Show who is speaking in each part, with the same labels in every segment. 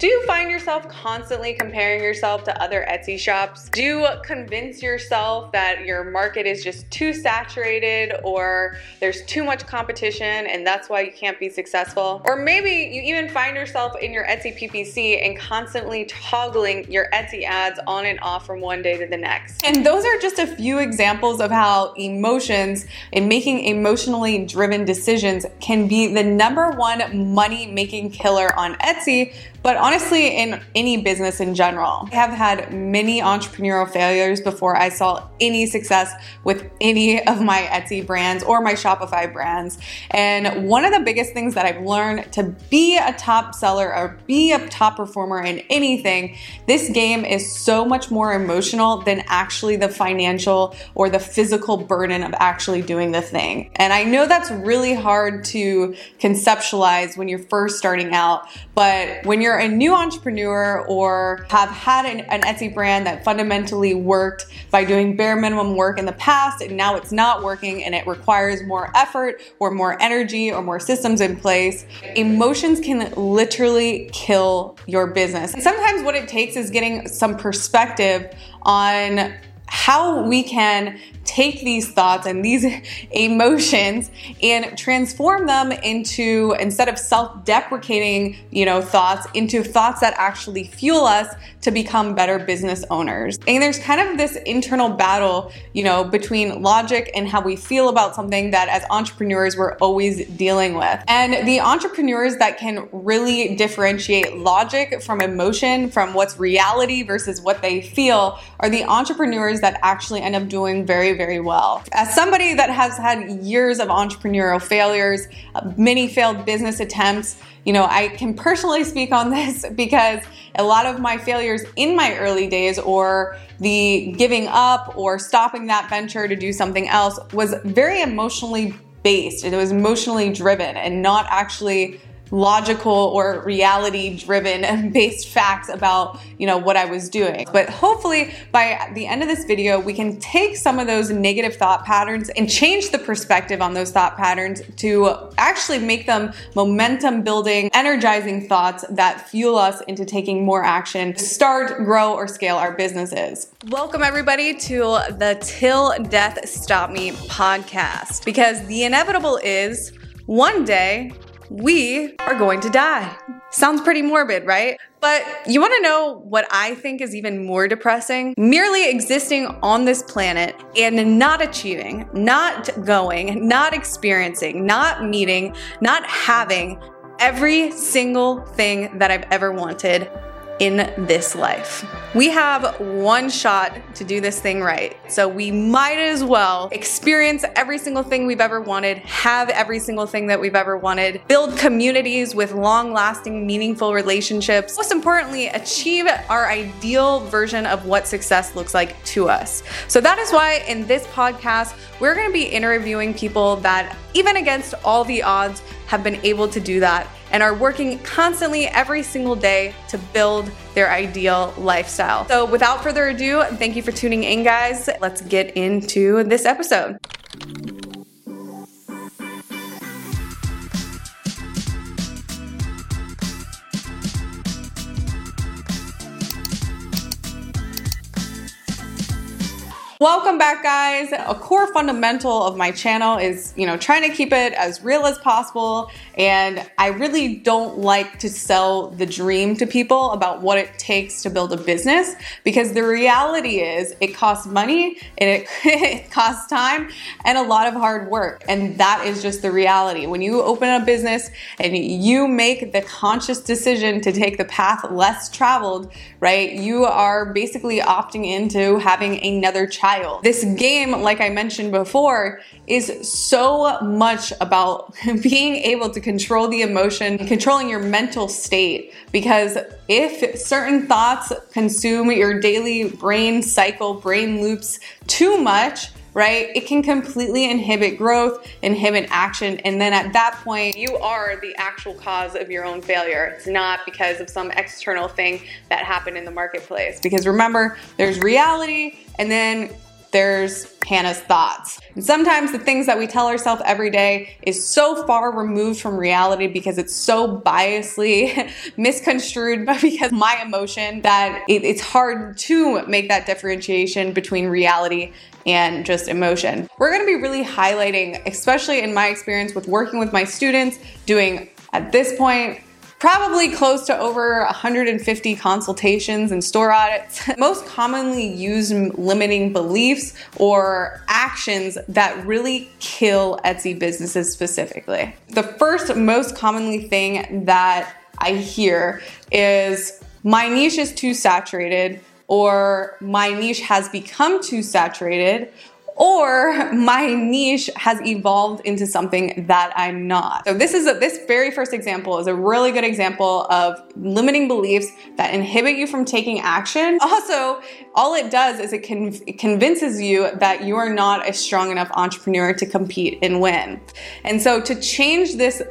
Speaker 1: Do you find yourself constantly comparing yourself to other Etsy shops? Do you convince yourself that your market is just too saturated or there's too much competition and that's why you can't be successful? Or maybe you even find yourself in your Etsy PPC and constantly toggling your Etsy ads on and off from one day to the next. And those are just a few examples of how emotions and making emotionally driven decisions can be the number one money making killer on Etsy but honestly, in any business in general. I have had many entrepreneurial failures before I saw any success with any of my Etsy brands or my Shopify brands. And one of the biggest things that I've learned to be a top seller or be a top performer in anything, this game is so much more emotional than actually the financial or the physical burden of actually doing the thing. And I know that's really hard to conceptualize when you're first starting out, but when you're a new entrepreneur or have had an, an, Etsy brand that fundamentally worked by doing bare minimum work in the past and now it's not working and it requires more effort or more energy or more systems in place, emotions can literally kill your business. And sometimes what it takes is getting some perspective on how we can take these thoughts and these emotions and transform them into instead of self-deprecating you know thoughts into thoughts that actually fuel us to become better business owners. And there's kind of this internal battle you know between logic and how we feel about something that as entrepreneurs we're always dealing with. And the entrepreneurs that can really differentiate logic from emotion from what's reality versus what they feel are the entrepreneurs that actually end up doing very very, well. As somebody that has had years of entrepreneurial failures, uh, many failed business attempts, you know, I can personally speak on this because a lot of my failures in my early days or the giving up or stopping that venture to do something else was very emotionally based. It was emotionally driven and not actually logical or reality driven and based facts about you know what I was doing. But hopefully by the end of this video we can take some of those negative thought patterns and change the perspective on those thought patterns to actually make them momentum building energizing thoughts that fuel us into taking more action start grow or scale our businesses. Welcome everybody to the till death stop me podcast. Because the inevitable is one day we are going to die. Sounds pretty morbid, right? But you wanna know what I think is even more depressing? Merely existing on this planet and not achieving, not going, not experiencing, not meeting, not having every single thing that I've ever wanted in this life. We have one shot to do this thing right. So we might as well experience every single thing we've ever wanted, have every single thing that we've ever wanted, build communities with long lasting, meaningful relationships. Most importantly, achieve our ideal version of what success looks like to us. So that is why in this podcast, we're gonna be interviewing people that, even against all the odds, have been able to do that and are working constantly every single day to build their ideal lifestyle. So, without further ado, thank you for tuning in, guys. Let's get into this episode. Welcome back guys. A core fundamental of my channel is, you know, trying to keep it as real as possible and I really don't like to sell the dream to people about what it takes to build a business because the reality is it costs money and it, it costs time and a lot of hard work. And that is just the reality. When you open a business and you make the conscious decision to take the path less traveled, right? You are basically opting into having another child. This game, like I mentioned before, is so much about being able to control the emotion, controlling your mental state. Because if certain thoughts consume your daily brain cycle, brain loops too much, right? It can completely inhibit growth, inhibit action, and then at that point, you are the actual cause of your own failure. It's not because of some external thing that happened in the marketplace. Because remember, there's reality, and then there's Hannah's thoughts. And sometimes the things that we tell ourselves every day is so far removed from reality because it's so biasly misconstrued because my emotion that it, it's hard to make that differentiation between reality and just emotion. We're gonna be really highlighting, especially in my experience with working with my students, doing at this point probably close to over 150 consultations and store audits. Most commonly used limiting beliefs or actions that really kill Etsy businesses specifically. The first most commonly thing that I hear is my niche is too saturated or my niche has become too saturated or my niche has evolved into something that I'm not. So this is a, this very first example is a really good example of limiting beliefs that inhibit you from taking action. Also, all it does is it, con- it convinces you that you are not a strong enough entrepreneur to compete and win. And so to change this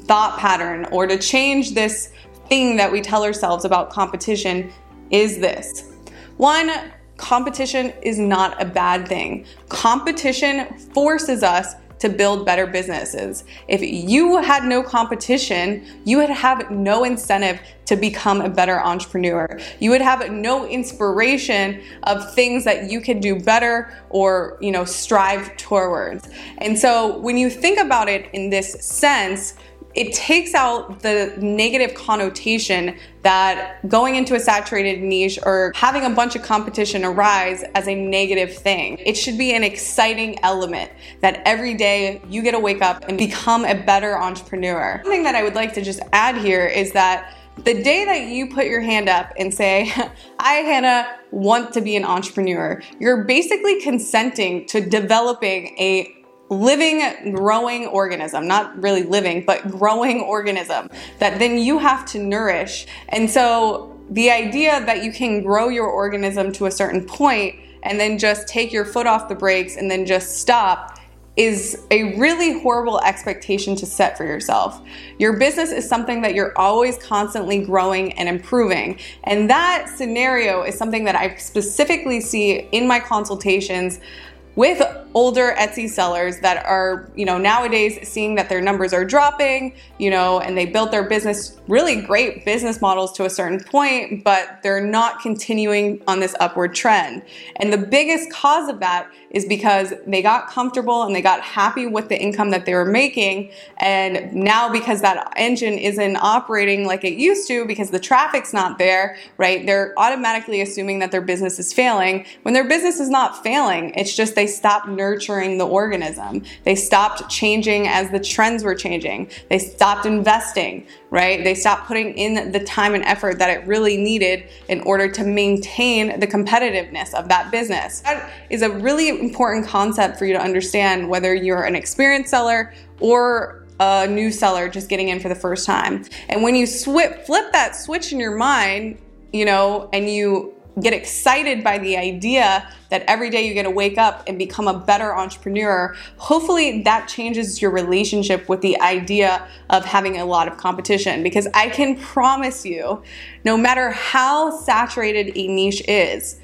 Speaker 1: thought pattern or to change this thing that we tell ourselves about competition is this. One, competition is not a bad thing. Competition forces us to build better businesses. If you had no competition, you would have no incentive to become a better entrepreneur. You would have no inspiration of things that you could do better or, you know, strive towards. And so when you think about it in this sense, it takes out the negative connotation that going into a saturated niche or having a bunch of competition arise as a negative thing. It should be an exciting element that every day you get to wake up and become a better entrepreneur. One thing that I would like to just add here is that the day that you put your hand up and say, I, Hannah, want to be an entrepreneur, you're basically consenting to developing a living, growing organism, not really living, but growing organism that then you have to nourish. And so the idea that you can grow your organism to a certain point and then just take your foot off the brakes and then just stop is a really horrible expectation to set for yourself. Your business is something that you're always constantly growing and improving. And that scenario is something that I specifically see in my consultations with older Etsy sellers that are, you know, nowadays seeing that their numbers are dropping, you know, and they built their business really great business models to a certain point, but they're not continuing on this upward trend. And the biggest cause of that is because they got comfortable and they got happy with the income that they were making. And now, because that engine isn't operating like it used to, because the traffic's not there, right, they're automatically assuming that their business is failing when their business is not failing. It's just they stopped nurturing the organism. They stopped changing as the trends were changing. They stopped investing, right? They stopped putting in the time and effort that it really needed in order to maintain the competitiveness of that business. That is a really important concept for you to understand whether you're an experienced seller or a new seller just getting in for the first time. And when you flip that switch in your mind, you know, and you get excited by the idea that every day you get to wake up and become a better entrepreneur, hopefully that changes your relationship with the idea of having a lot of competition. Because I can promise you, no matter how saturated a niche is,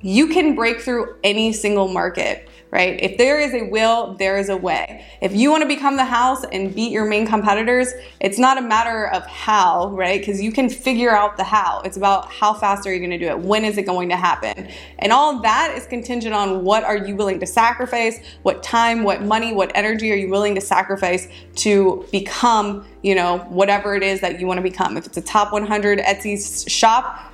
Speaker 1: you can break through any single market right? If there is a will, there is a way. If you want to become the house and beat your main competitors, it's not a matter of how, right? Because you can figure out the how. It's about how fast are you going to do it? When is it going to happen? And all that is contingent on what are you willing to sacrifice? What time, what money, what energy are you willing to sacrifice to become, you know, whatever it is that you want to become? If it's a top 100 Etsy shop,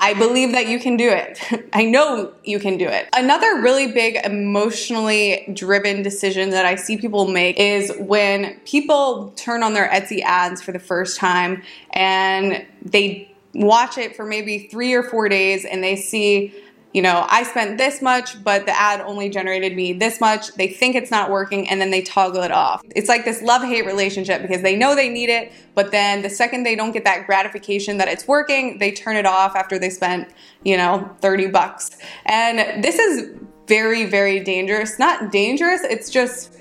Speaker 1: I believe that you can do it. I know you can do it. Another really big emotionally driven decision that I see people make is when people turn on their Etsy ads for the first time and they watch it for maybe three or four days and they see you know, I spent this much, but the ad only generated me this much. They think it's not working and then they toggle it off. It's like this love hate relationship because they know they need it, but then the second they don't get that gratification that it's working, they turn it off after they spent, you know, 30 bucks. And this is very, very dangerous. Not dangerous, it's just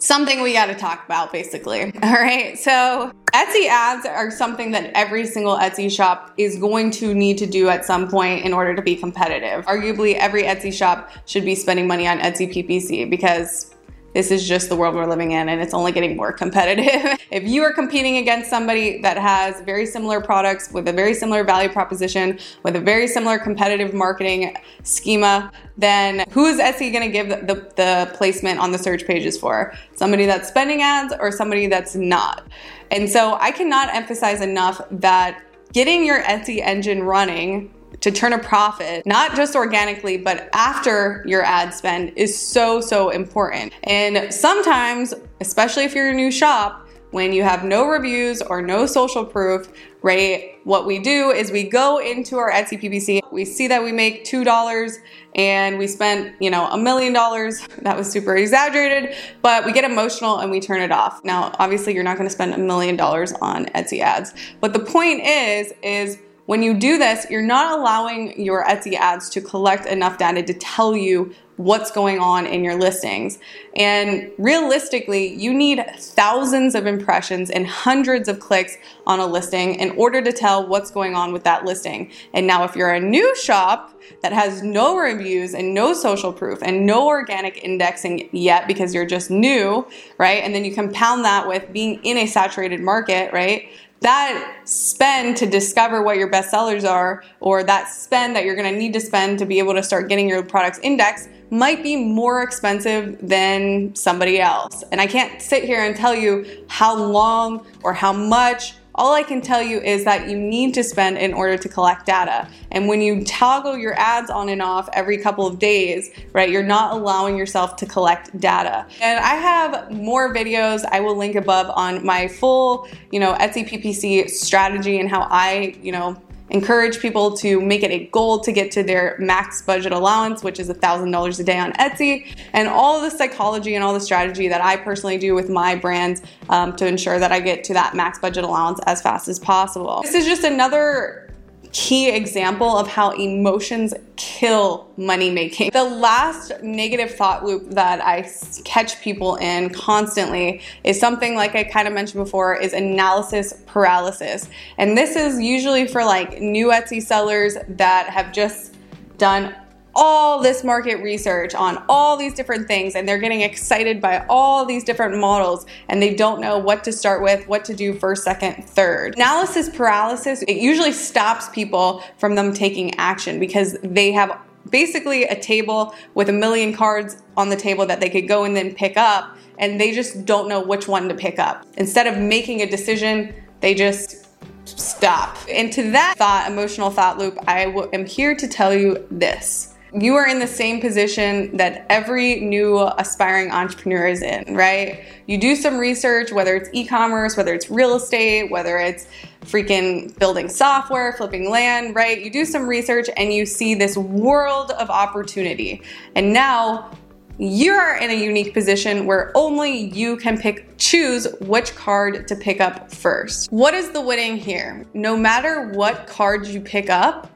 Speaker 1: something we got to talk about basically. All right. So, Etsy ads are something that every single Etsy shop is going to need to do at some point in order to be competitive. Arguably, every Etsy shop should be spending money on Etsy PPC because this is just the world we're living in and it's only getting more competitive. if you are competing against somebody that has very similar products with a very similar value proposition, with a very similar competitive marketing schema, then who is Etsy gonna give the, the, the placement on the search pages for? Somebody that's spending ads or somebody that's not? And so I cannot emphasize enough that getting your Etsy engine running to turn a profit, not just organically, but after your ad spend is so, so important. And sometimes, especially if you're a new shop, when you have no reviews or no social proof, right? What we do is we go into our Etsy PPC, we see that we make $2 and we spent, you know, a million dollars. That was super exaggerated, but we get emotional and we turn it off. Now, obviously you're not gonna spend a million dollars on Etsy ads, but the point is, is when you do this, you're not allowing your Etsy ads to collect enough data to tell you what's going on in your listings. And realistically, you need thousands of impressions and hundreds of clicks on a listing in order to tell what's going on with that listing. And now, if you're a new shop that has no reviews and no social proof and no organic indexing yet because you're just new, right? And then you compound that with being in a saturated market, right? That spend to discover what your best sellers are or that spend that you're to need to spend to be able to start getting your products indexed might be more expensive than somebody else. And I can't sit here and tell you how long or how much all I can tell you is that you need to spend in order to collect data. And when you toggle your ads on and off every couple of days, right, you're not allowing yourself to collect data. And I have more videos I will link above on my full, you know, Etsy PPC strategy and how I, you know, encourage people to make it a goal to get to their max budget allowance, which is $1,000 a day on Etsy, and all the psychology and all the strategy that I personally do with my brands um, to ensure that I get to that max budget allowance as fast as possible. This is just another key example of how emotions kill money making. The last negative thought loop that I catch people in constantly is something like I kind of mentioned before is analysis paralysis. And this is usually for like new Etsy sellers that have just done all this market research on all these different things and they're getting excited by all these different models and they don't know what to start with, what to do first, second, third. Analysis paralysis, it usually stops people from them taking action because they have basically a table with a million cards on the table that they could go and then pick up and they just don't know which one to pick up. Instead of making a decision, they just stop. And to that thought, emotional thought loop, I am here to tell you this you are in the same position that every new aspiring entrepreneur is in, right? You do some research, whether it's e commerce, whether it's real estate, whether it's freaking building software, flipping land, right? You do some research and you see this world of opportunity. And now you're in a unique position where only you can pick choose which card to pick up first. What is the winning here? No matter what card you pick up,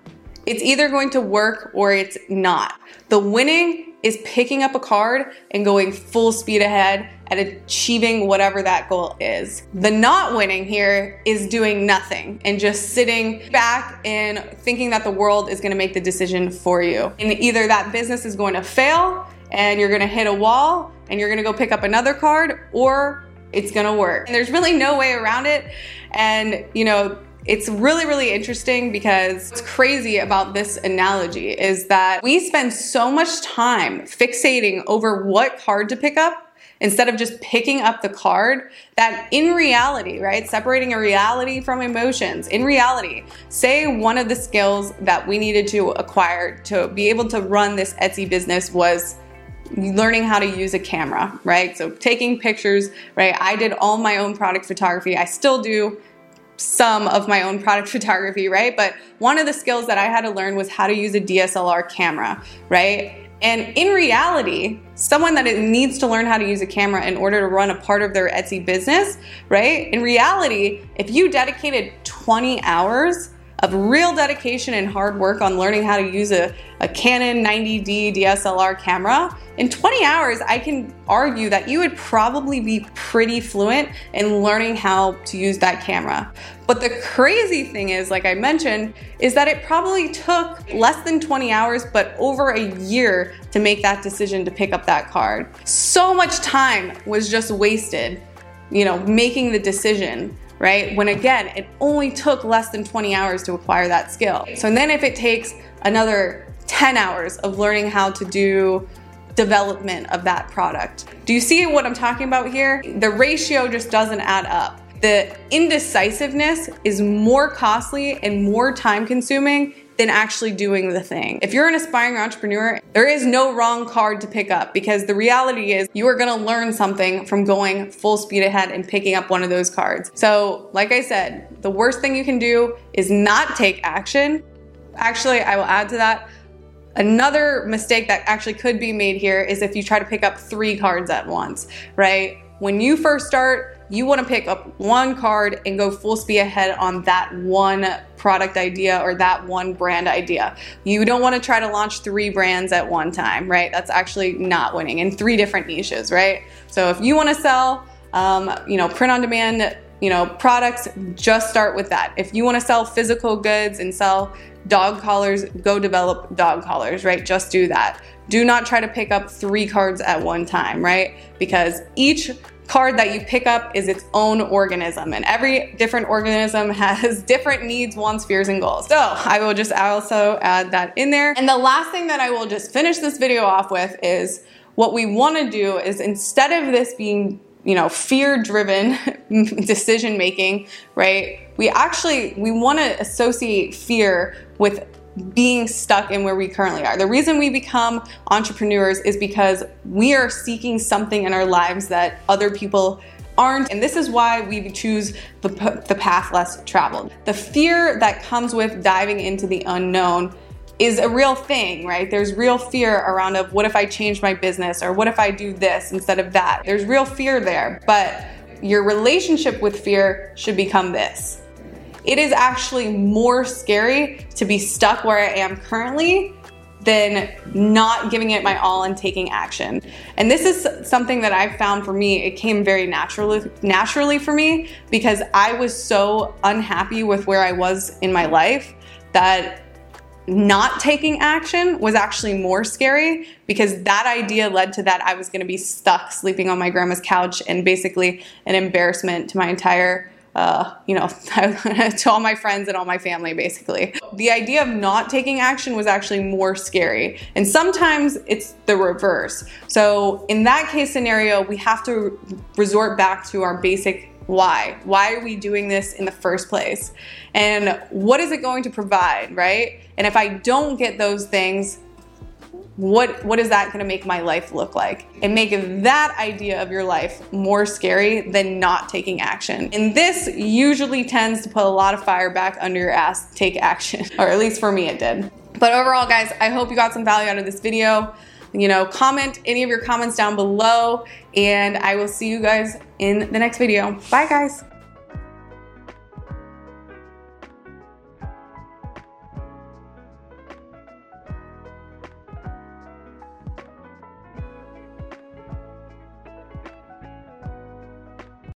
Speaker 1: it's either going to work or it's not. The winning is picking up a card and going full speed ahead at achieving whatever that goal is. The not winning here is doing nothing and just sitting back and thinking that the world is gonna make the decision for you. And either that business is going to fail and you're gonna hit a wall and you're gonna go pick up another card or it's gonna work. And there's really no way around it. And, you know, it's really, really interesting because what's crazy about this analogy is that we spend so much time fixating over what card to pick up instead of just picking up the card that in reality, right, separating a reality from emotions, in reality, say one of the skills that we needed to acquire to be able to run this Etsy business was learning how to use a camera, right? So taking pictures, right? I did all my own product photography. I still do some of my own product photography, right? But one of the skills that I had to learn was how to use a DSLR camera, right? And in reality, someone that needs to learn how to use a camera in order to run a part of their Etsy business, right? In reality, if you dedicated 20 hours of real dedication and hard work on learning how to use a, a Canon 90D DSLR camera, in 20 hours, I can argue that you would probably be pretty fluent in learning how to use that camera. But the crazy thing is, like I mentioned, is that it probably took less than 20 hours, but over a year to make that decision to pick up that card. So much time was just wasted, you know, making the decision right? When again, it only took less than 20 hours to acquire that skill. So then if it takes another 10 hours of learning how to do development of that product. Do you see what I'm talking about here? The ratio just doesn't add up. The indecisiveness is more costly and more time consuming than actually doing the thing. If you're an aspiring entrepreneur, there is no wrong card to pick up because the reality is you are gonna learn something from going full speed ahead and picking up one of those cards. So, like I said, the worst thing you can do is not take action. Actually, I will add to that Another mistake that actually could be made here is if you try to pick up three cards at once, right? When you first start, you want to pick up one card and go full speed ahead on that one product idea or that one brand idea. You don't want to try to launch three brands at one time, right? That's actually not winning in three different niches, right? So if you want to sell, um, you know, print on demand you know, products, just start with that. If you want to sell physical goods and sell dog collars, go develop dog collars, right? Just do that. Do not try to pick up three cards at one time, right? Because each card that you pick up is its own organism and every different organism has different needs, wants, fears, and goals. So I will just also add that in there. And the last thing that I will just finish this video off with is what we wanna do is instead of this being you know, fear driven decision making, right? We actually we want to associate fear with being stuck in where we currently are. The reason we become entrepreneurs is because we are seeking something in our lives that other people aren't. And this is why we choose the, the path less traveled. The fear that comes with diving into the unknown is a real thing, right? There's real fear around of what if I change my business or what if I do this instead of that? There's real fear there, but your relationship with fear should become this. It is actually more scary to be stuck where I am currently than not giving it my all and taking action. And this is something that I found for me, it came very naturally naturally for me because I was so unhappy with where I was in my life that not taking action was actually more scary because that idea led to that I was going to be stuck sleeping on my grandma's couch and basically an embarrassment to my entire uh, you know, to all my friends and all my family, basically. The idea of not taking action was actually more scary. And sometimes it's the reverse. So, in that case scenario, we have to resort back to our basic why. Why are we doing this in the first place? And what is it going to provide, right? And if I don't get those things, what what is that going to make my life look like and make that idea of your life more scary than not taking action and this usually tends to put a lot of fire back under your ass take action or at least for me it did but overall guys i hope you got some value out of this video you know comment any of your comments down below and i will see you guys in the next video. Bye guys